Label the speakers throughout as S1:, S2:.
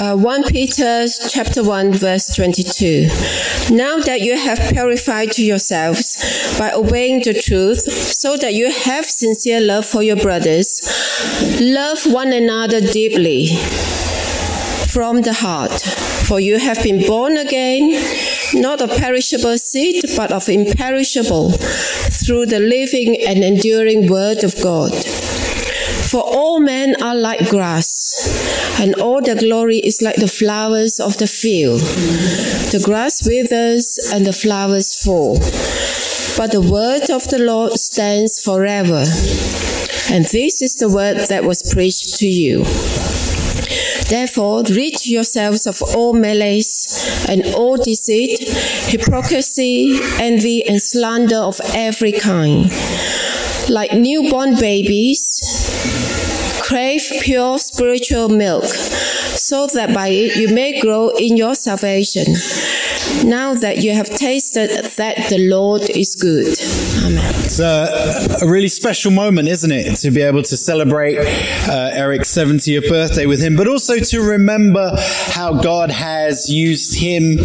S1: Uh, 1 Peter chapter 1 verse 22. Now that you have purified yourselves by obeying the truth, so that you have sincere love for your brothers, love one another deeply from the heart. For you have been born again, not of perishable seed, but of imperishable, through the living and enduring word of God. For all men are like grass, and all their glory is like the flowers of the field. The grass withers and the flowers fall, but the word of the Lord stands forever. And this is the word that was preached to you. Therefore, rid yourselves of all malice and all deceit, hypocrisy, envy, and slander of every kind. Like newborn babies, crave pure spiritual milk, so that by it you may grow in your salvation. Now that you have tasted that the Lord is good. Amen.
S2: It's a, a really special moment, isn't it, to be able to celebrate uh, Eric's 70th birthday with him, but also to remember how God has used him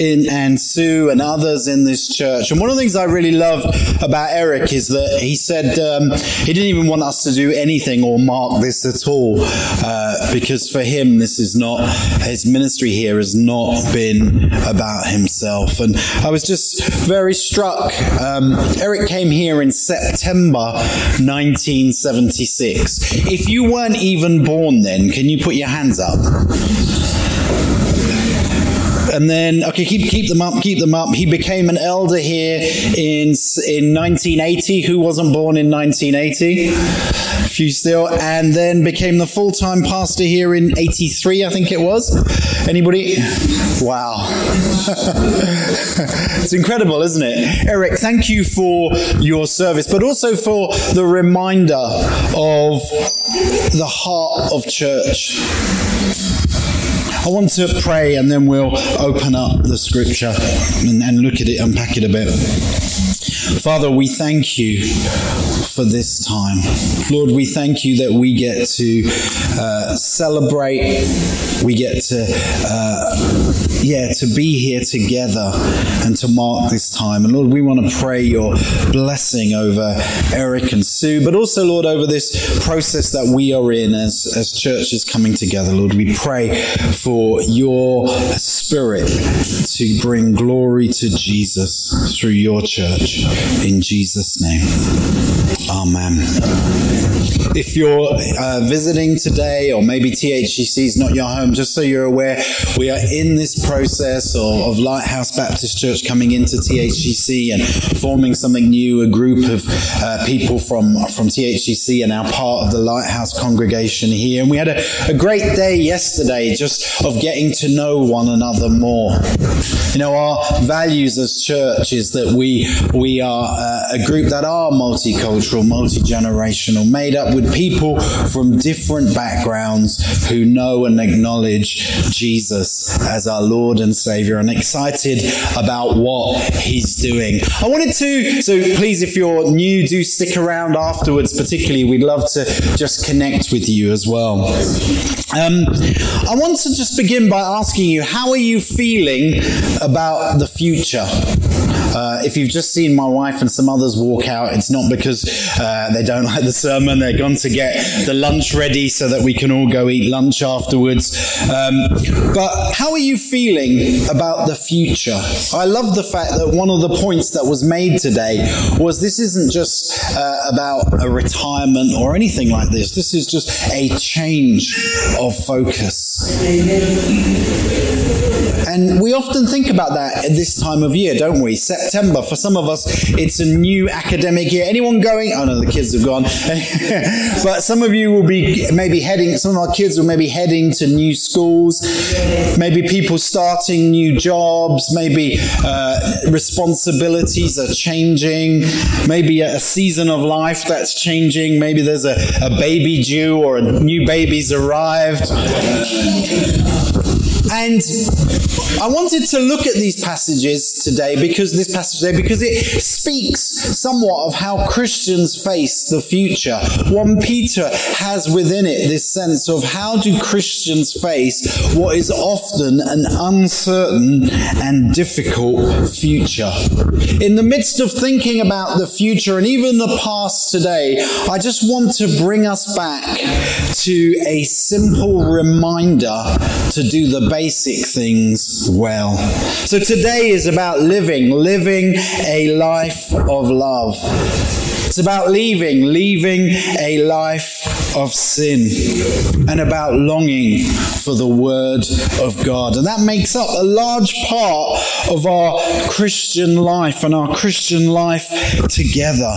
S2: in, and Sue and others in this church. And one of the things I really love about Eric is that he said um, he didn't even want us to do anything or mark this at all, uh, because for him, this is not, his ministry here has not been about himself. And I was just very struck. Um, Eric came here in September 1976. If you weren't even born then, can you put your hands up? And then okay, keep keep them up, keep them up. He became an elder here in in 1980. Who wasn't born in 1980? A few still, and then became the full time pastor here in 83, I think it was. Anybody? Wow, it's incredible, isn't it? Eric, thank you for your service, but also for the reminder of the heart of church. I want to pray and then we'll open up the scripture and, and look at it, unpack it a bit. Father, we thank you for this time. Lord, we thank you that we get to uh, celebrate, we get to, uh, yeah, to be here together and to mark this time. And Lord, we want to pray your blessing over Eric and Sue, but also, Lord, over this process that we are in as, as churches coming together. Lord, we pray for your spirit to bring glory to Jesus through your church. In Jesus' name. Amen. If you're uh, visiting today, or maybe THCC is not your home, just so you're aware, we are in this process of, of Lighthouse Baptist Church coming into THCC and forming something new, a group of uh, people from, from THCC and now part of the Lighthouse congregation here. And we had a, a great day yesterday just of getting to know one another more. You know, our values as church is that we, we are uh, a group that are multicultural, multi generational, made up with people from different backgrounds who know and acknowledge Jesus as our Lord and Savior and excited about what He's doing. I wanted to, so please, if you're new, do stick around afterwards, particularly. We'd love to just connect with you as well. Um, I want to just begin by asking you, how are you feeling about the future? Uh, if you've just seen my wife and some others walk out, it's not because uh, they don't like the sermon. They're gone to get the lunch ready so that we can all go eat lunch afterwards. Um, but how are you feeling about the future? I love the fact that one of the points that was made today was this isn't just uh, about a retirement or anything like this. This is just a change of focus. Often think about that at this time of year, don't we? September, for some of us, it's a new academic year. Anyone going? Oh no, the kids have gone. but some of you will be maybe heading, some of our kids will maybe heading to new schools, maybe people starting new jobs, maybe uh, responsibilities are changing, maybe a season of life that's changing, maybe there's a, a baby due or a new baby's arrived. And I wanted to look at these passages today because this passage today because it speaks somewhat of how Christians face the future. 1 Peter has within it this sense of how do Christians face what is often an uncertain and difficult future. In the midst of thinking about the future and even the past today, I just want to bring us back to a simple reminder to do the basic things well. So today is about living, living a life of love. It's about leaving, leaving a life of sin, and about longing for the Word of God. And that makes up a large part of our Christian life and our Christian life together.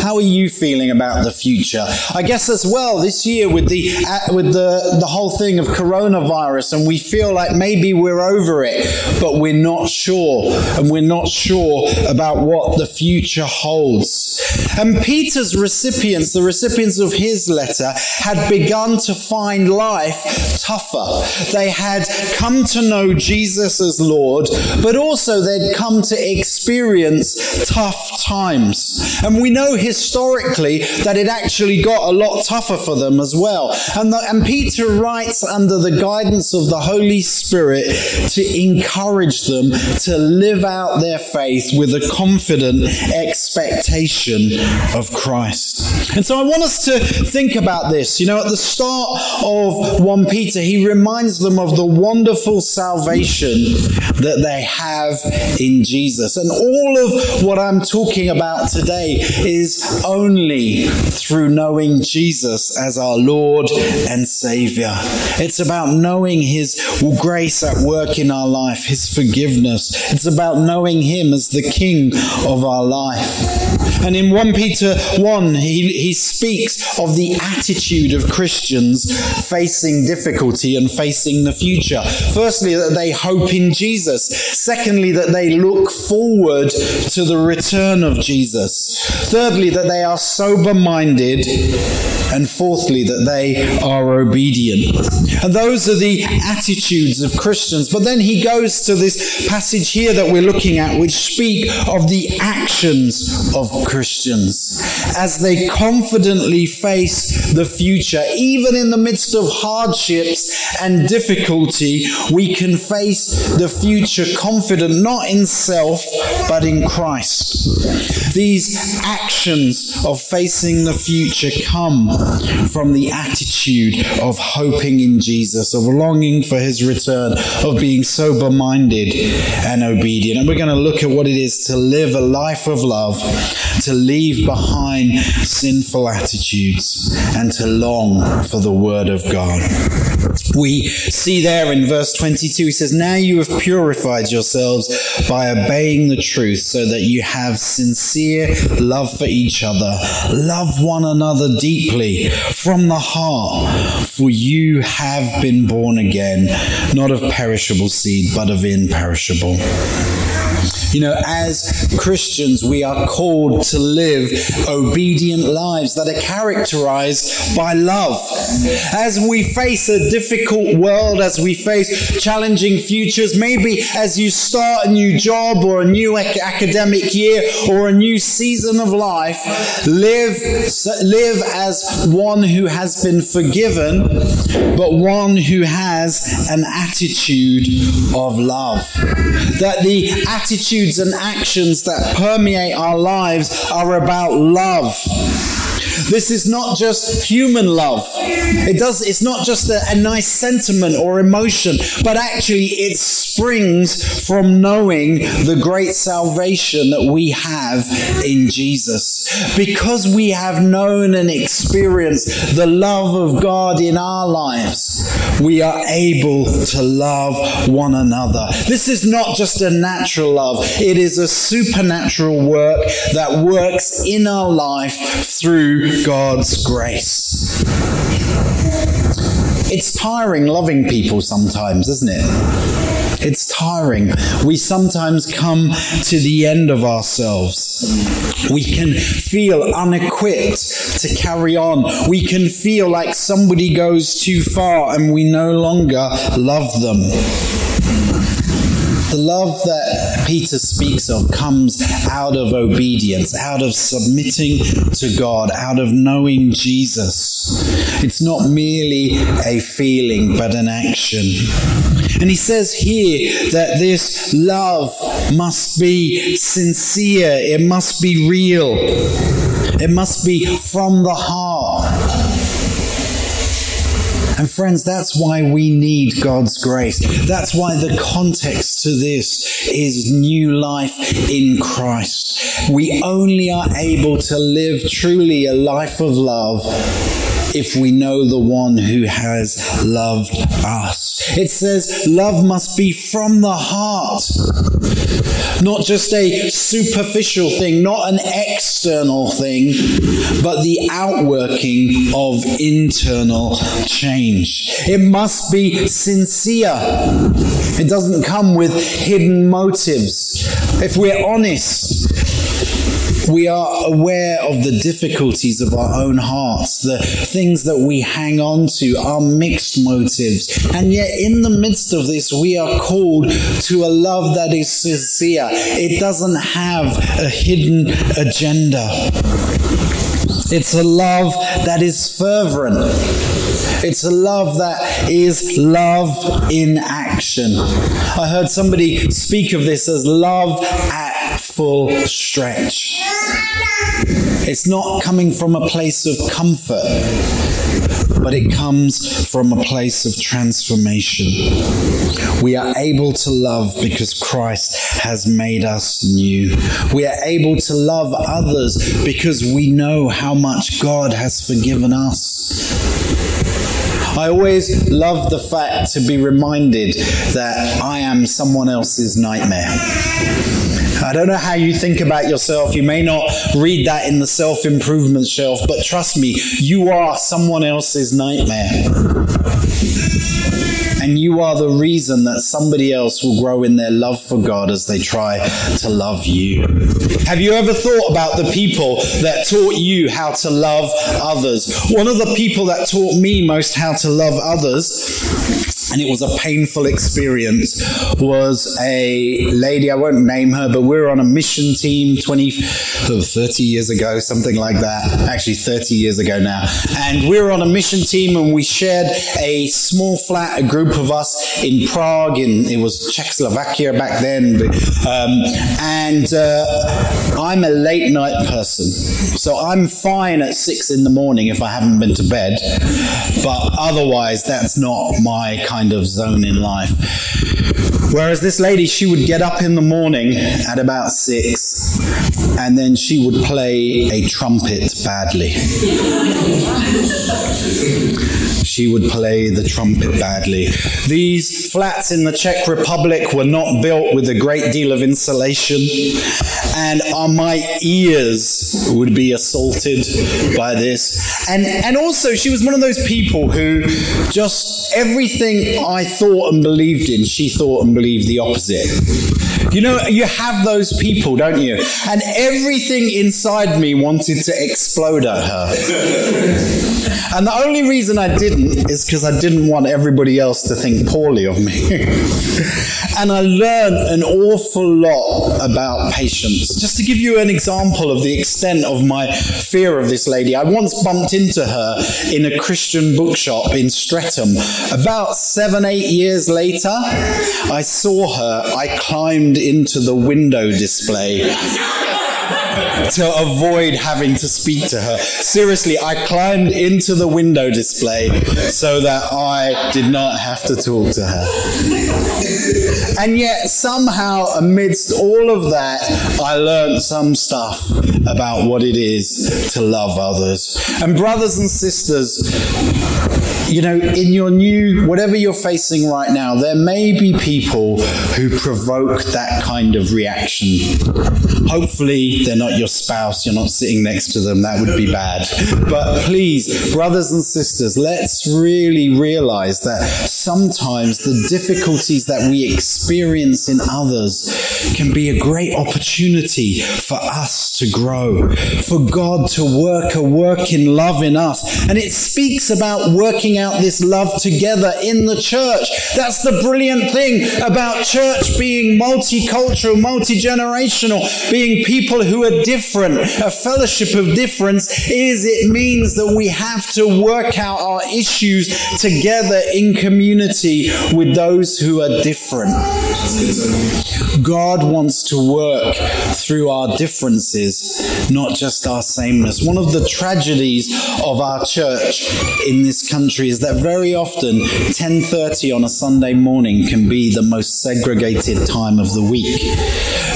S2: How are you feeling about the future? I guess as well this year with the uh, with the the whole thing of coronavirus, and we feel like maybe we're over it, but we're not sure, and we're not sure about what the future holds. And Peter's recipients, the recipients of his letter, had begun to find life tougher. They had come to know Jesus as Lord, but also they'd come to experience tough times. And we know historically that it actually got a lot tougher for them as well. And, the, and Peter writes under the guidance of the Holy Spirit to encourage them to live out their faith with a confident expectation of Christ. And so I want to think about this. You know, at the start of 1 Peter, he reminds them of the wonderful salvation that they have in Jesus. And all of what I'm talking about today is only through knowing Jesus as our Lord and Savior. It's about knowing His grace at work in our life, His forgiveness. It's about knowing Him as the King of our life. And in 1 Peter 1, he, he speaks of the attitude of Christians facing difficulty and facing the future. Firstly, that they hope in Jesus. Secondly, that they look forward to the return of Jesus. Thirdly, that they are sober minded. And fourthly, that they are obedient. And those are the attitudes of Christians. But then he goes to this passage here that we're looking at, which speak of the actions of Christians as they confidently face the future. Even in the midst of hardships and difficulty, we can face the future confident, not in self, but in Christ. These actions of facing the future come from the attitude of hoping in Jesus, of longing for his return, of being sober minded and obedient. And we're going to look at what it is to live a life of love, to leave behind sinful attitudes, and to long for the word of God. We see there in verse 22, he says, Now you have purified yourselves by obeying the truth, so that you have sincere love for each other. Love one another deeply from the heart, for you have been born again, not of perishable seed, but of imperishable. You know, as Christians, we are called to live obedient lives that are characterized by love. As we face a difficult world, as we face challenging futures, maybe as you start a new job or a new academic year or a new season of life, live, live as one who has been forgiven, but one who has an attitude of love. That the attitude attitudes and actions that permeate our lives are about love. This is not just human love. It does, it's not just a, a nice sentiment or emotion, but actually it springs from knowing the great salvation that we have in Jesus. Because we have known and experienced the love of God in our lives, we are able to love one another. This is not just a natural love, it is a supernatural work that works in our life through God's grace. It's tiring loving people sometimes, isn't it? It's tiring. We sometimes come to the end of ourselves. We can feel unequipped to carry on. We can feel like somebody goes too far and we no longer love them. The love that Peter speaks of comes out of obedience, out of submitting to God, out of knowing Jesus. It's not merely a feeling, but an action. And he says here that this love must be sincere, it must be real, it must be from the heart. And friends, that's why we need God's grace. That's why the context to this is new life in Christ. We only are able to live truly a life of love if we know the one who has loved us. It says love must be from the heart, not just a superficial thing, not an external thing, but the outworking of internal change. It must be sincere. It doesn't come with hidden motives. If we're honest, we are aware of the difficulties of our own hearts, the things that we hang on to, our mixed motives. And yet, in the midst of this, we are called to a love that is sincere. It doesn't have a hidden agenda. It's a love that is fervent. It's a love that is love in action. I heard somebody speak of this as love at full stretch. It's not coming from a place of comfort, but it comes from a place of transformation. We are able to love because Christ has made us new. We are able to love others because we know how much God has forgiven us. I always love the fact to be reminded that I am someone else's nightmare. I don't know how you think about yourself. You may not read that in the self improvement shelf, but trust me, you are someone else's nightmare. And you are the reason that somebody else will grow in their love for God as they try to love you. Have you ever thought about the people that taught you how to love others? One of the people that taught me most how to love others and it was a painful experience. Was a lady i won't name her but we were on a mission team 20 30 years ago something like that. Actually 30 years ago now. And we were on a mission team and we shared a small flat a group of us in prague in it was czechoslovakia back then um, and uh, i'm a late night person. So i'm fine at six in the morning if i haven't been to bed but otherwise that's not my kind kind of zone in life. Whereas this lady, she would get up in the morning at about six and then she would play a trumpet badly. She would play the trumpet badly. These flats in the Czech Republic were not built with a great deal of insulation, and my ears would be assaulted by this. And, and also, she was one of those people who just everything I thought and believed in, she thought and believed the opposite. You know, you have those people, don't you? And everything inside me wanted to explode at her. and the only reason I didn't is because I didn't want everybody else to think poorly of me. and I learned an awful lot about patience. Just to give you an example of the extent of my fear of this lady, I once bumped into her in a Christian bookshop in Streatham. About seven, eight years later, I saw her. I climbed into the window display to avoid having to speak to her. Seriously, I climbed into the window display so that I did not have to talk to her. And yet, somehow, amidst all of that, I learned some stuff about what it is to love others. And, brothers and sisters, you know, in your new, whatever you're facing right now, there may be people who provoke that kind of reaction. Hopefully, they're not your spouse, you're not sitting next to them, that would be bad. But please, brothers and sisters, let's really realize that sometimes the difficulties that we experience in others can be a great opportunity for us to grow, for God to work a work in love in us. And it speaks about working out this love together in the church. That's the brilliant thing about church being multicultural, multi generational, being people who are different, a fellowship of difference, is it means that we have to work out our issues together in community with those who are different. God wants to work through our differences, not just our sameness. One of the tragedies of our church in this country is that very often 10:30 on a Sunday morning can be the most segregated time of the week.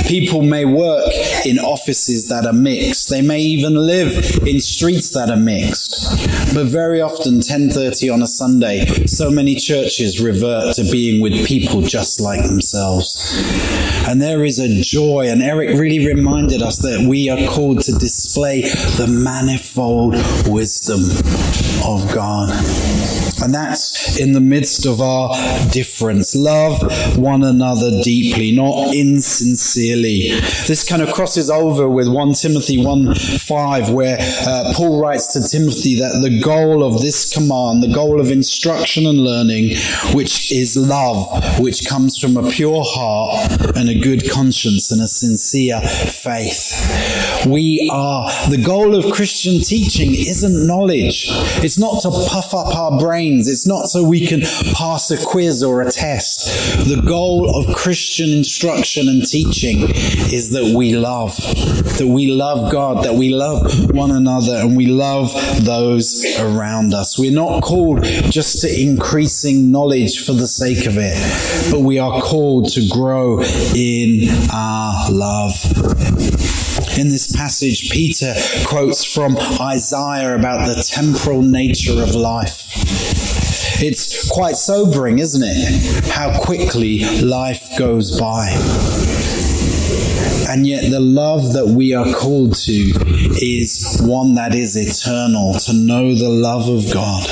S2: People may work in offices that are mixed. They may even live in streets that are mixed. But very often 10:30 on a Sunday, so many churches revert to being with people just like themselves. And there is a joy and Eric really reminded us that we are called to display the manifold wisdom of God. And that's in the midst of our difference. Love one another deeply, not insincerely. This kind of crosses over with 1 Timothy 1 5, where uh, Paul writes to Timothy that the goal of this command, the goal of instruction and learning, which is love, which comes from a pure heart and a good conscience and a sincere faith. We are, the goal of Christian teaching isn't knowledge. It's not to puff up our It's not so we can pass a quiz or a test. The goal of Christian instruction and teaching is that we love, that we love God, that we love one another, and we love those around us. We're not called just to increasing knowledge for the sake of it, but we are called to grow in our love. In this passage, Peter quotes from Isaiah about the temporal nature of life. It's quite sobering, isn't it? How quickly life goes by. And yet, the love that we are called to is one that is eternal, to know the love of God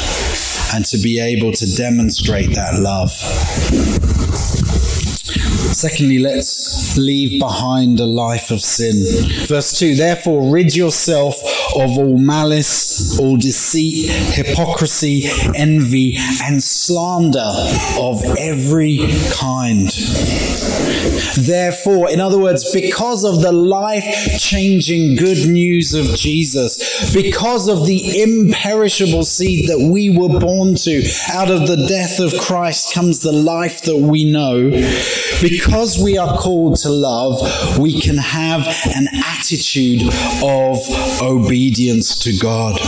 S2: and to be able to demonstrate that love. Secondly, let's leave behind a life of sin. Verse 2 Therefore, rid yourself of all malice, all deceit, hypocrisy, envy, and slander of every kind. Therefore, in other words, because of the life changing good news of Jesus, because of the imperishable seed that we were born to, out of the death of Christ comes the life that we know. Because we are called to love, we can have an attitude of obedience to God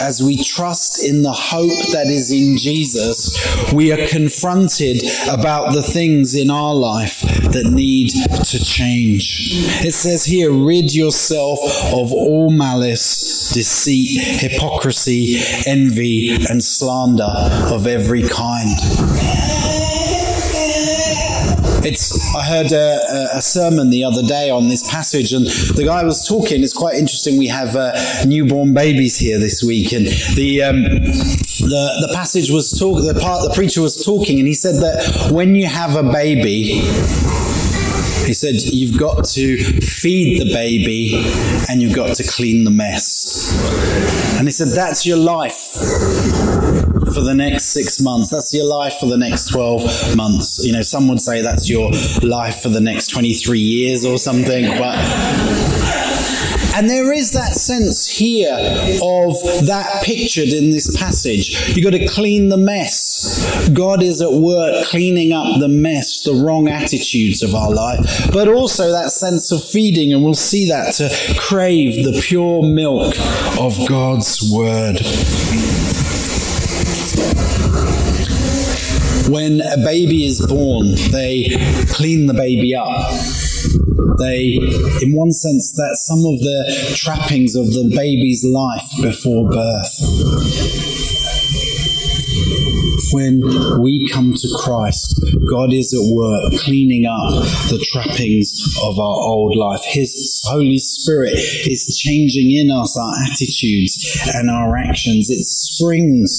S2: as we trust in the hope that is in Jesus, we are confronted about the things in our life that need to change. It says here, rid yourself of all malice, deceit, hypocrisy, envy, and slander of every kind. It's. I heard a, a, sermon the other day on this passage, and the guy was talking. It's quite interesting. We have uh, newborn babies here this week, and the um, the the passage was talk. The part the preacher was talking, and he said that when you have a baby. He said, You've got to feed the baby and you've got to clean the mess. And he said, That's your life for the next six months. That's your life for the next 12 months. You know, some would say that's your life for the next 23 years or something, but. And there is that sense here of that pictured in this passage. You've got to clean the mess. God is at work cleaning up the mess, the wrong attitudes of our life, but also that sense of feeding, and we'll see that to crave the pure milk of God's word. When a baby is born, they clean the baby up. They, in one sense, that's some of the trappings of the baby's life before birth. when we come to Christ, God is at work cleaning up the trappings of our old life. His Holy Spirit is changing in us our attitudes and our actions. It springs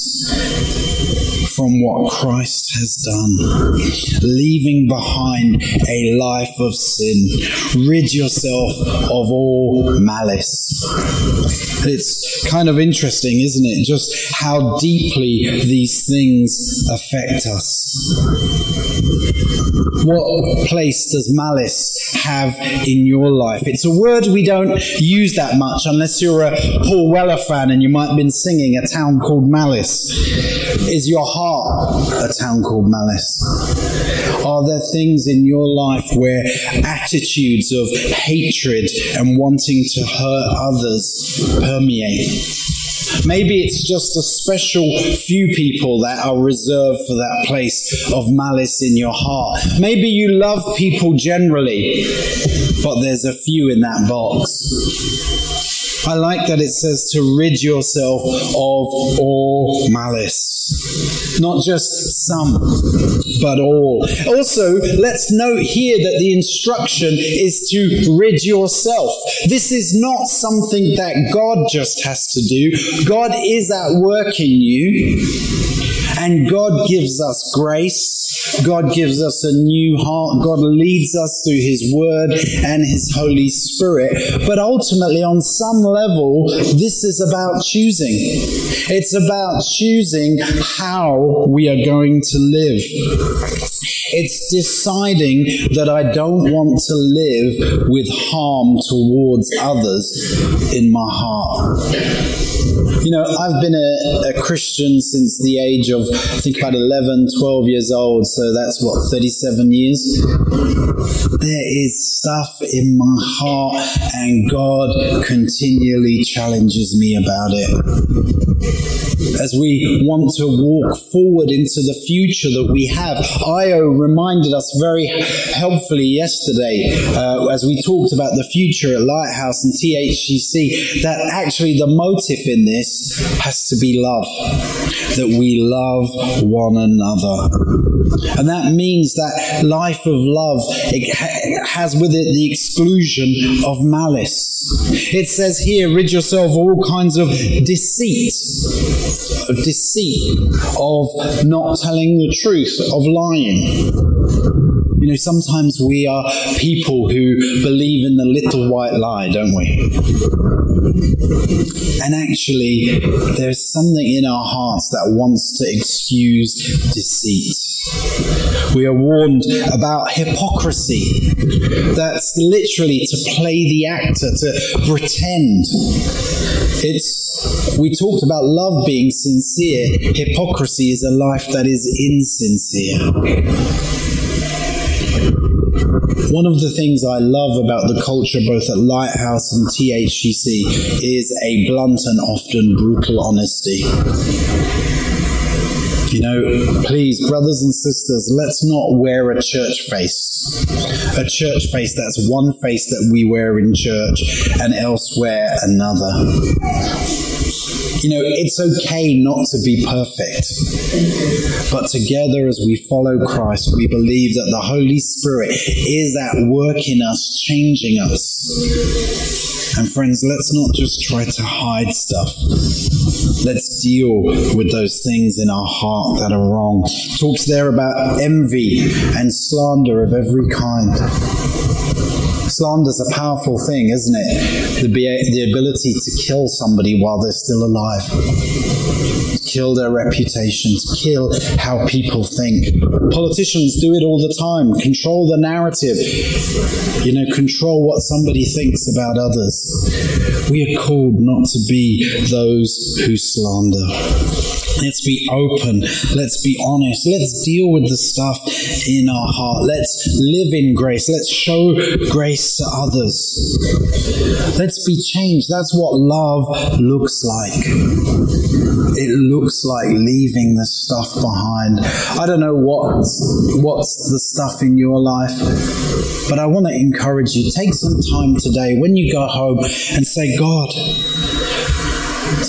S2: from what Christ has done, leaving behind a life of sin. Rid yourself of all malice. It's kind of interesting, isn't it? Just how deeply these things affect us. What place does malice have in your life? It's a word we don't use that much unless you're a Paul Weller fan and you might have been singing A Town Called Malice. Is your heart a town called Malice? Are there things in your life where attitudes of hatred and wanting to hurt others permeate? Maybe it's just a special few people that are reserved for that place of malice in your heart. Maybe you love people generally, but there's a few in that box. I like that it says to rid yourself of all malice. Not just some, but all. Also, let's note here that the instruction is to rid yourself. This is not something that God just has to do. God is at work in you, and God gives us grace God gives us a new heart. God leads us through His Word and His Holy Spirit. But ultimately, on some level, this is about choosing. It's about choosing how we are going to live. It's deciding that I don't want to live with harm towards others in my heart. You know, I've been a, a, Christian since the age of, I think, about 11, 12 years old. So that's what, 37 years? There is stuff in my heart, and God continually challenges me about it as we want to walk forward into the future that we have. Io reminded us very helpfully yesterday uh, as we talked about the future at Lighthouse and THCC that actually the motive in this has to be love, that we love one another. And that means that life of love has with it the exclusion of malice. It says here, rid yourself of all kinds of deceit of deceit, of not telling the truth, of lying. You know, sometimes we are people who believe in the little white lie, don't we? And actually, there's something in our hearts that wants to excuse deceit. We are warned about hypocrisy. That's literally to play the actor, to pretend. It's we talked about love being sincere. Hypocrisy is a life that is insincere. One of the things I love about the culture, both at Lighthouse and THCC, is a blunt and often brutal honesty. You know, please, brothers and sisters, let's not wear a church face. A church face that's one face that we wear in church and elsewhere another. You know, it's okay not to be perfect. But together, as we follow Christ, we believe that the Holy Spirit is at work in us, changing us. And friends, let's not just try to hide stuff. Let's deal with those things in our heart that are wrong. Talks there about envy and slander of every kind. Slander's a powerful thing, isn't it? The, the ability to kill somebody while they're still alive, to kill their reputation, to kill how people think. Politicians do it all the time. Control the narrative. You know, control what somebody thinks about others. We are called not to be those who slander. Let's be open. Let's be honest. Let's deal with the stuff in our heart. Let's live in grace. Let's show grace to others. Let's be changed. That's what love looks like. It looks like leaving the stuff behind. I don't know what what's the stuff in your life, but I want to encourage you. Take some time today when you go home and say, God,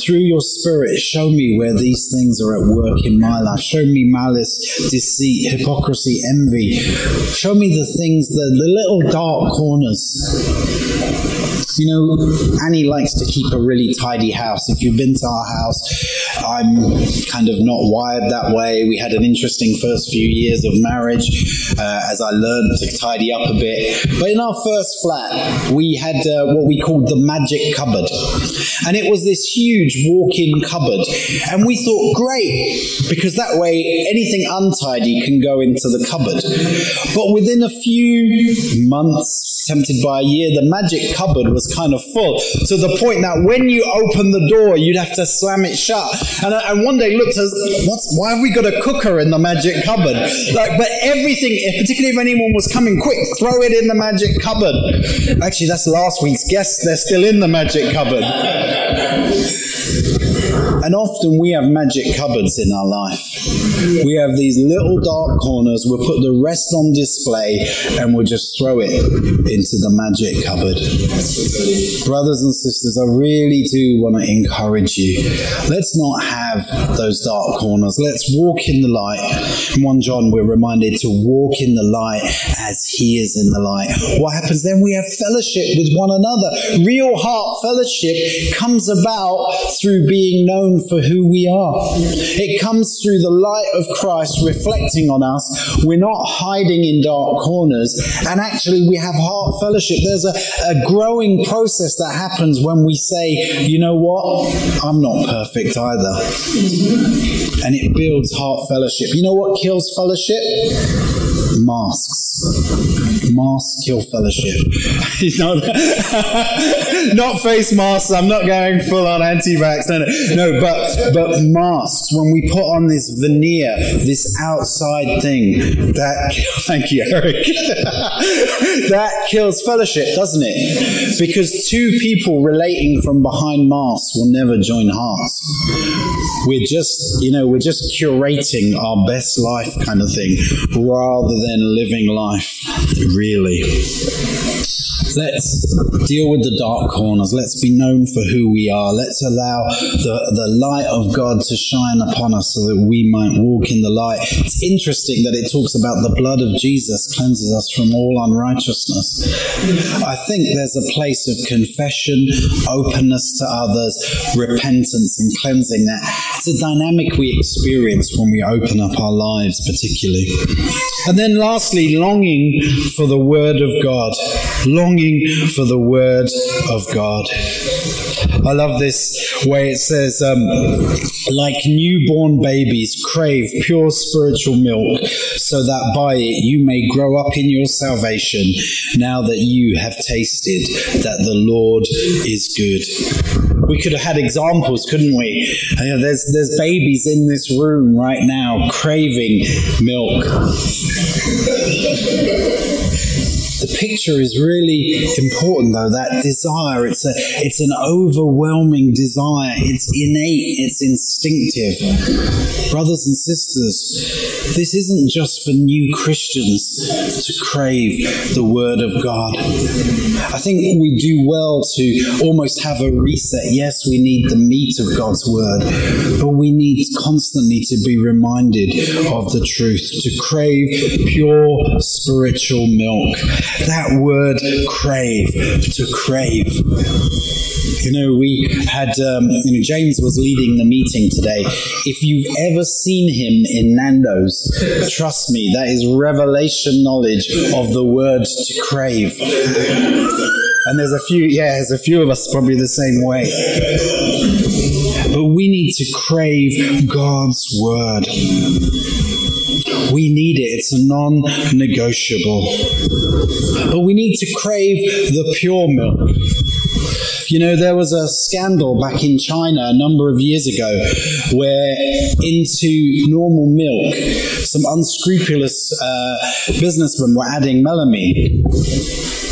S2: through your Spirit, show me where these things are at work in my life. Show me malice, deceit, hypocrisy, envy. Show me the things, the, the little dark corners. You know, Annie likes to keep a really tidy house. If you've been to our house, I'm kind of not wired that way. We had an interesting first few years of marriage uh, as I learned to tidy up a bit. But in our first flat, we had uh, what we called the magic cupboard. And it was this huge walk in cupboard. And we thought, great, because that way anything untidy can go into the cupboard. But within a few months, tempted by a year, the magic cupboard was kind of full to the point that when you open the door, you'd have to slam it shut. And, and one day looked as, why have we got a cooker in the magic cupboard? Like, but everything, particularly if anyone was coming quick, throw it in the magic cupboard. Actually, that's last week's guests. They're still in the magic cupboard. And often we have magic cupboards in our life. We have these little dark corners, we'll put the rest on display and we'll just throw it into the magic cupboard. Brothers and sisters, I really do want to encourage you. Let's not have those dark corners. Let's walk in the light. In 1 John, we're reminded to walk in the light as he is in the light. What happens then? We have fellowship with one another. Real heart fellowship comes about through being known for who we are. It comes through the light of Christ reflecting on us. We're not hiding in dark corners, and actually, we have heart fellowship. There's a, a growing process that happens when we say, you know what, I'm not perfect either. And it builds heart fellowship. You know what kills fellowship? Masks mask kill fellowship. not, not face masks. I'm not going full on anti-vax. No, no, no. But but masks. When we put on this veneer, this outside thing, that thank you, Eric. that kills fellowship, doesn't it? Because two people relating from behind masks will never join hearts. We're just, you know, we're just curating our best life kind of thing rather than living life really. Let's deal with the dark corners. Let's be known for who we are. Let's allow the, the light of God to shine upon us so that we might walk in the light. It's interesting that it talks about the blood of Jesus cleanses us from all unrighteousness. I think there's a place of confession, openness to others, repentance, and cleansing that. It's a dynamic we experience when we open up our lives, particularly. And then lastly, longing for the Word of God. Longing longing for the word of God. I love this way it says, um, like newborn babies crave pure spiritual milk, so that by it you may grow up in your salvation, now that you have tasted that the Lord is good. We could have had examples, couldn't we? You know, there's, there's babies in this room right now craving milk the picture is really important though that desire it's a it's an overwhelming desire. It's innate it's instinctive. Brothers and sisters this isn't just for new christians to crave the word of god. I think we do well to almost have a reset. Yes we need the meat of god's word but we need constantly to be reminded of the truth to crave pure spiritual milk that word crave, to crave. You know, we had, um, you know, James was leading the meeting today. If you've ever seen him in Nando's, trust me, that is revelation knowledge of the word to crave. And there's a few, yeah, there's a few of us probably the same way. But we need to crave God's word. We need it. It's a non negotiable. But we need to crave the pure milk. You know, there was a scandal back in China a number of years ago where into normal milk, some unscrupulous uh, businessmen were adding melamine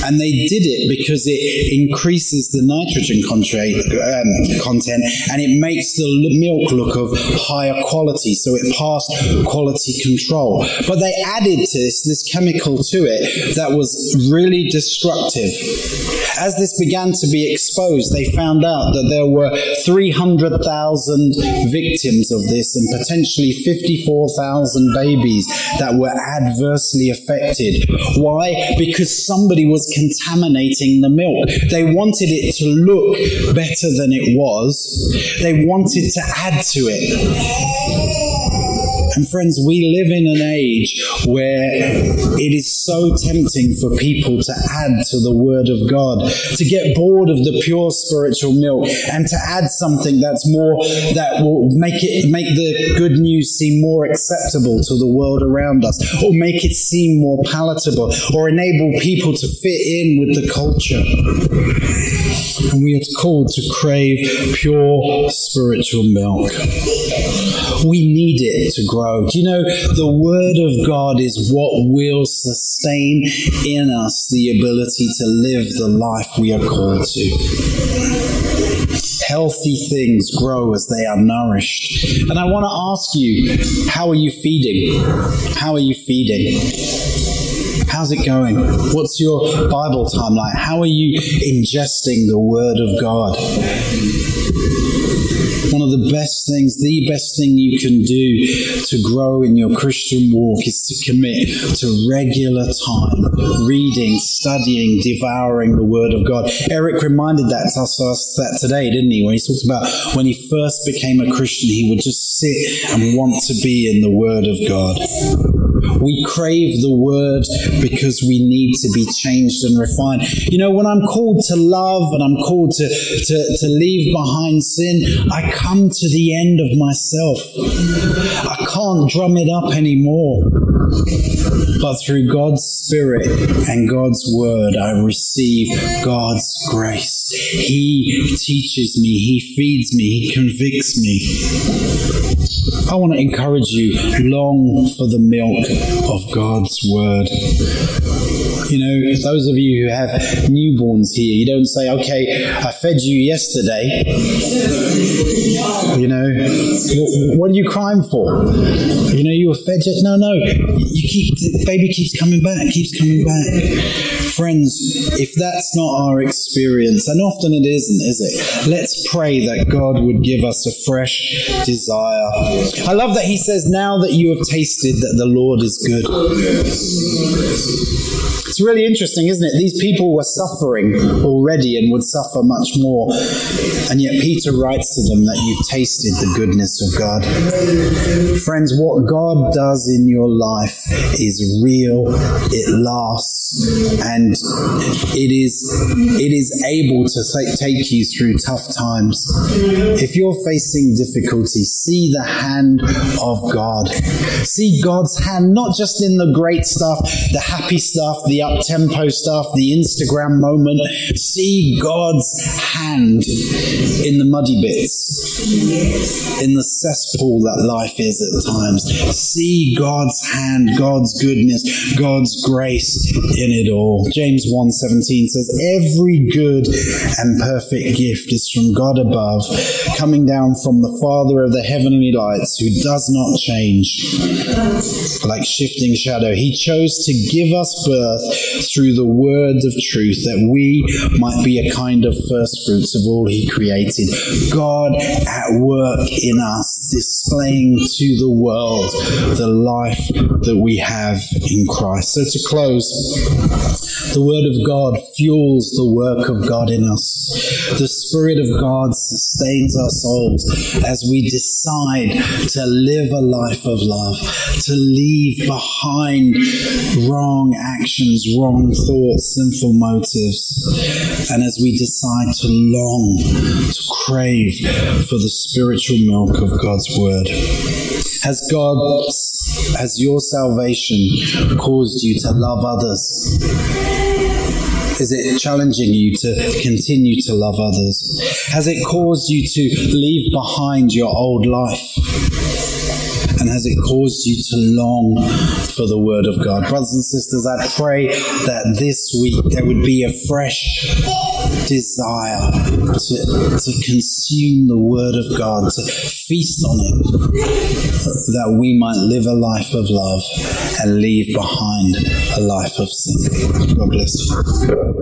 S2: and they did it because it increases the nitrogen um, content and it makes the milk look of higher quality, so it passed quality control. But they added to this this chemical to it that was really destructive. As this began to be exposed exposed, they found out that there were 300,000 victims of this and potentially 54,000 babies that were adversely affected. Why? Because somebody was contaminating the milk. They wanted it to look better than it was, they wanted to add to it. And friends, we live in an age where it is so tempting for people to add to the Word of God, to get bored of the pure spiritual milk, and to add something that's more that will make it make the good news seem more acceptable to the world around us, or make it seem more palatable, or enable people to fit in with the culture. And we are called to crave pure spiritual milk. We need it to grow. You know the Word of God is what will sustain in us the ability to live the life we are called to? Healthy things grow as they are nourished. And I want to ask you, how are you feeding? How are you feeding? How's it going? What's your Bible time like? How are you ingesting the Word of God? The best things, the best thing you can do to grow in your Christian walk is to commit to regular time, reading, studying, devouring the Word of God. Eric reminded that to us that today, didn't he? When he talked about when he first became a Christian, he would just sit and want to be in the Word of God. We crave the word because we need to be changed and refined. You know, when I'm called to love and I'm called to, to, to leave behind sin, I come to the end of myself. I can't drum it up anymore. But through God's Spirit and God's Word, I receive God's grace. He teaches me, He feeds me, He convicts me. I want to encourage you long for the milk of God's Word. You know, those of you who have newborns here, you don't say, okay, I fed you yesterday. You know, what are you crying for? You know, you were fed yet? No, no. You keep, the baby keeps coming back, keeps coming back. Friends, if that's not our experience, and often it isn't, is it? Let's pray that God would give us a fresh desire. I love that he says, now that you have tasted that the Lord is good. It's really interesting, isn't it? These people were suffering already and would suffer much more. And yet Peter writes to them that you've tasted the goodness of God. Friends, what God does in your life is real, it lasts, and it is it is able to take you through tough times. If you're facing difficulty, see the hand of God. See God's hand not just in the great stuff, the happy stuff, the up tempo stuff, the Instagram moment. See God's hand in the muddy bits, in the cesspool that life is at times. See God's hand, God's goodness, God's grace in it all. James 1:17 says, "Every good and perfect gift is from God above, coming down from the Father of the heavenly lights, who does not change like shifting shadow. He chose to give us birth through the word of truth that we might be a kind of first fruits of all he created. God at work in us, displaying to the world the life that we have in Christ. So to close, the Word of God fuels the work of God in us. The Spirit of God sustains our souls as we decide to live a life of love, to leave behind wrong actions, wrong thoughts, sinful motives, and as we decide to long, to crave for the spiritual milk of God's Word. Has God, has your salvation caused you to love others? Is it challenging you to continue to love others? Has it caused you to leave behind your old life? And has it caused you to long for the Word of God? Brothers and sisters, I pray that this week there would be a fresh desire to, to consume the Word of God, to feast on it, that we might live a life of love and leave behind a life of sin. God bless you.